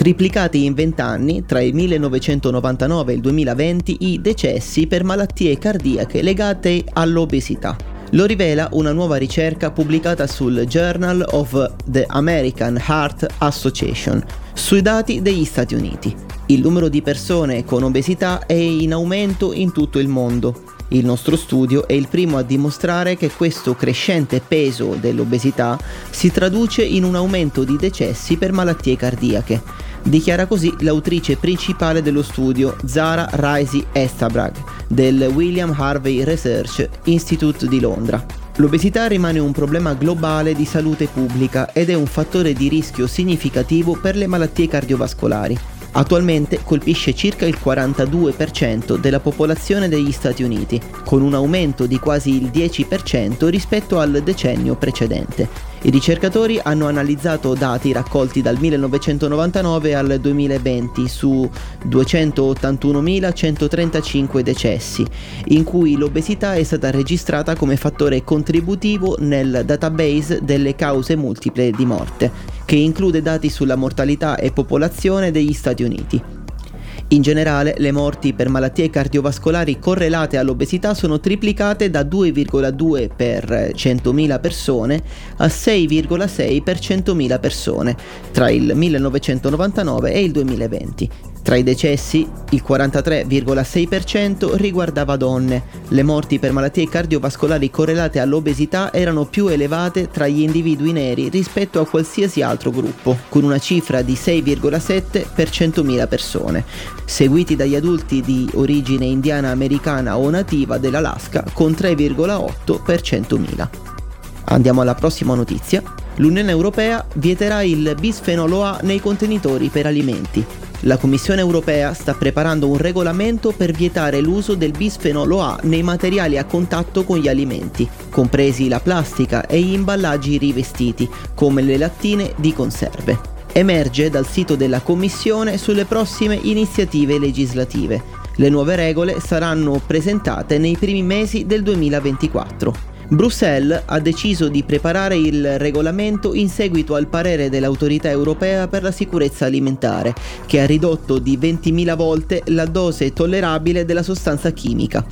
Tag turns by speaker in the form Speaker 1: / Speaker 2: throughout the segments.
Speaker 1: Triplicati in 20 anni, tra il 1999 e il 2020, i decessi per malattie cardiache legate all'obesità. Lo rivela una nuova ricerca pubblicata sul Journal of the American Heart Association sui dati degli Stati Uniti. Il numero di persone con obesità è in aumento in tutto il mondo il nostro studio è il primo a dimostrare che questo crescente peso dell'obesità si traduce in un aumento di decessi per malattie cardiache. Dichiara così l'autrice principale dello studio, Zara Raisi Estabrag, del William Harvey Research Institute di Londra. L'obesità rimane un problema globale di salute pubblica ed è un fattore di rischio significativo per le malattie cardiovascolari. Attualmente colpisce circa il 42% della popolazione degli Stati Uniti, con un aumento di quasi il 10% rispetto al decennio precedente. I ricercatori hanno analizzato dati raccolti dal 1999 al 2020 su 281.135 decessi, in cui l'obesità è stata registrata come fattore contributivo nel database delle cause multiple di morte, che include dati sulla mortalità e popolazione degli Stati Uniti. In generale, le morti per malattie cardiovascolari correlate all'obesità sono triplicate da 2,2 per 100.000 persone a 6,6 per 100.000 persone tra il 1999 e il 2020. Tra i decessi, il 43,6% riguardava donne. Le morti per malattie cardiovascolari correlate all'obesità erano più elevate tra gli individui neri rispetto a qualsiasi altro gruppo, con una cifra di 6,7 per 100.000 persone, seguiti dagli adulti di origine indiana americana o nativa dell'Alaska con 3,8 per 100.000. Andiamo alla prossima notizia. L'Unione Europea vieterà il bisfenolo A nei contenitori per alimenti. La Commissione europea sta preparando un regolamento per vietare l'uso del bisfenolo A nei materiali a contatto con gli alimenti, compresi la plastica e gli imballaggi rivestiti, come le lattine di conserve. Emerge dal sito della Commissione sulle prossime iniziative legislative. Le nuove regole saranno presentate nei primi mesi del 2024. Bruxelles ha deciso di preparare il regolamento in seguito al parere dell'autorità europea per la sicurezza alimentare, che ha ridotto di 20.000 volte la dose tollerabile della sostanza chimica.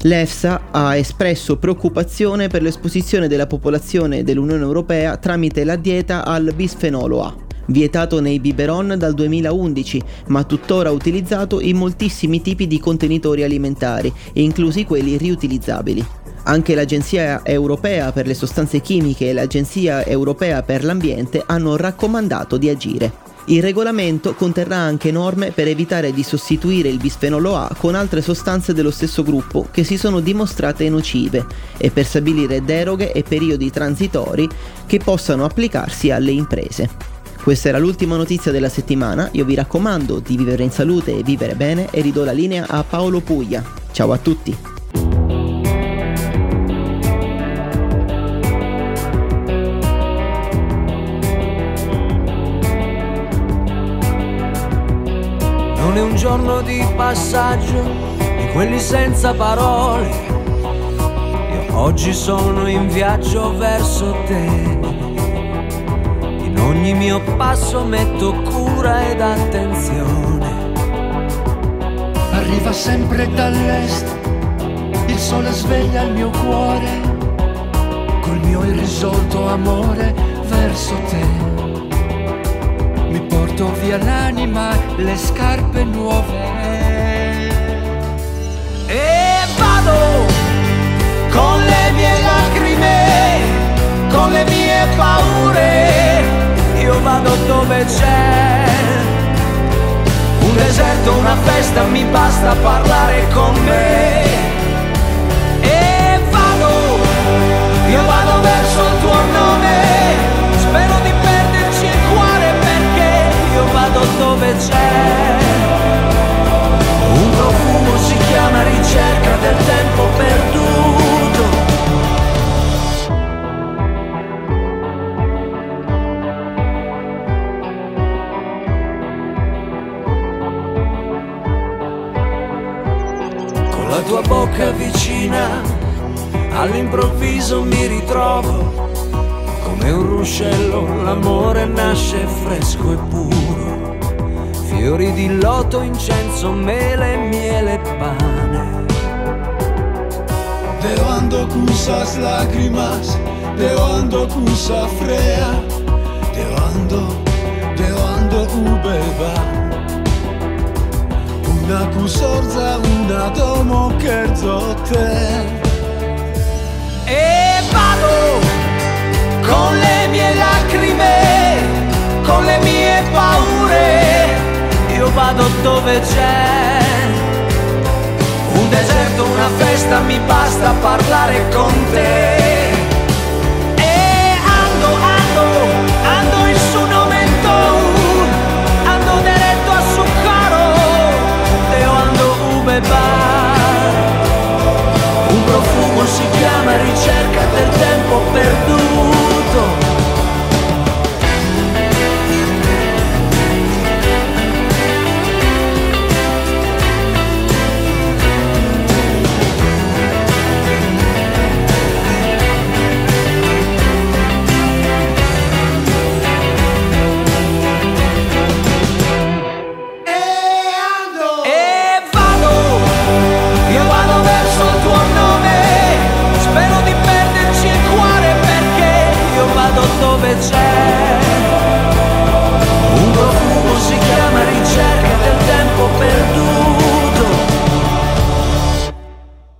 Speaker 1: L'EFSA ha espresso preoccupazione per l'esposizione della popolazione dell'Unione Europea tramite la dieta al bisfenolo A vietato nei biberon dal 2011, ma tuttora utilizzato in moltissimi tipi di contenitori alimentari, inclusi quelli riutilizzabili. Anche l'Agenzia europea per le sostanze chimiche e l'Agenzia europea per l'ambiente hanno raccomandato di agire. Il regolamento conterrà anche norme per evitare di sostituire il bisfenolo A con altre sostanze dello stesso gruppo che si sono dimostrate nocive e per stabilire deroghe e periodi transitori che possano applicarsi alle imprese. Questa era l'ultima notizia della settimana, io vi raccomando di vivere in salute e vivere bene e ridò la linea a Paolo Puglia. Ciao a tutti!
Speaker 2: È un giorno di passaggio, di quelli senza parole. Io oggi sono in viaggio verso te. In ogni mio passo metto cura ed attenzione.
Speaker 3: Arriva sempre dall'est, il sole sveglia il mio cuore, col mio irrisolto amore verso l'anima, le scarpe nuove.
Speaker 2: E vado con le mie lacrime, con le mie paure, io vado dove c'è. Un deserto, una festa, mi basta parlare con me. Tua bocca vicina, all'improvviso mi ritrovo come un ruscello, l'amore nasce fresco e puro, fiori di loto, incenso, mele, miele e pane.
Speaker 4: De ando cusas lágrimas, de ando cusa frea, de ando, de ando ubeba. Una cusorza, una domo kerzo te.
Speaker 2: E vado con le mie lacrime, con le mie paure, io vado dove c'è un deserto, una festa, mi basta parlare con te.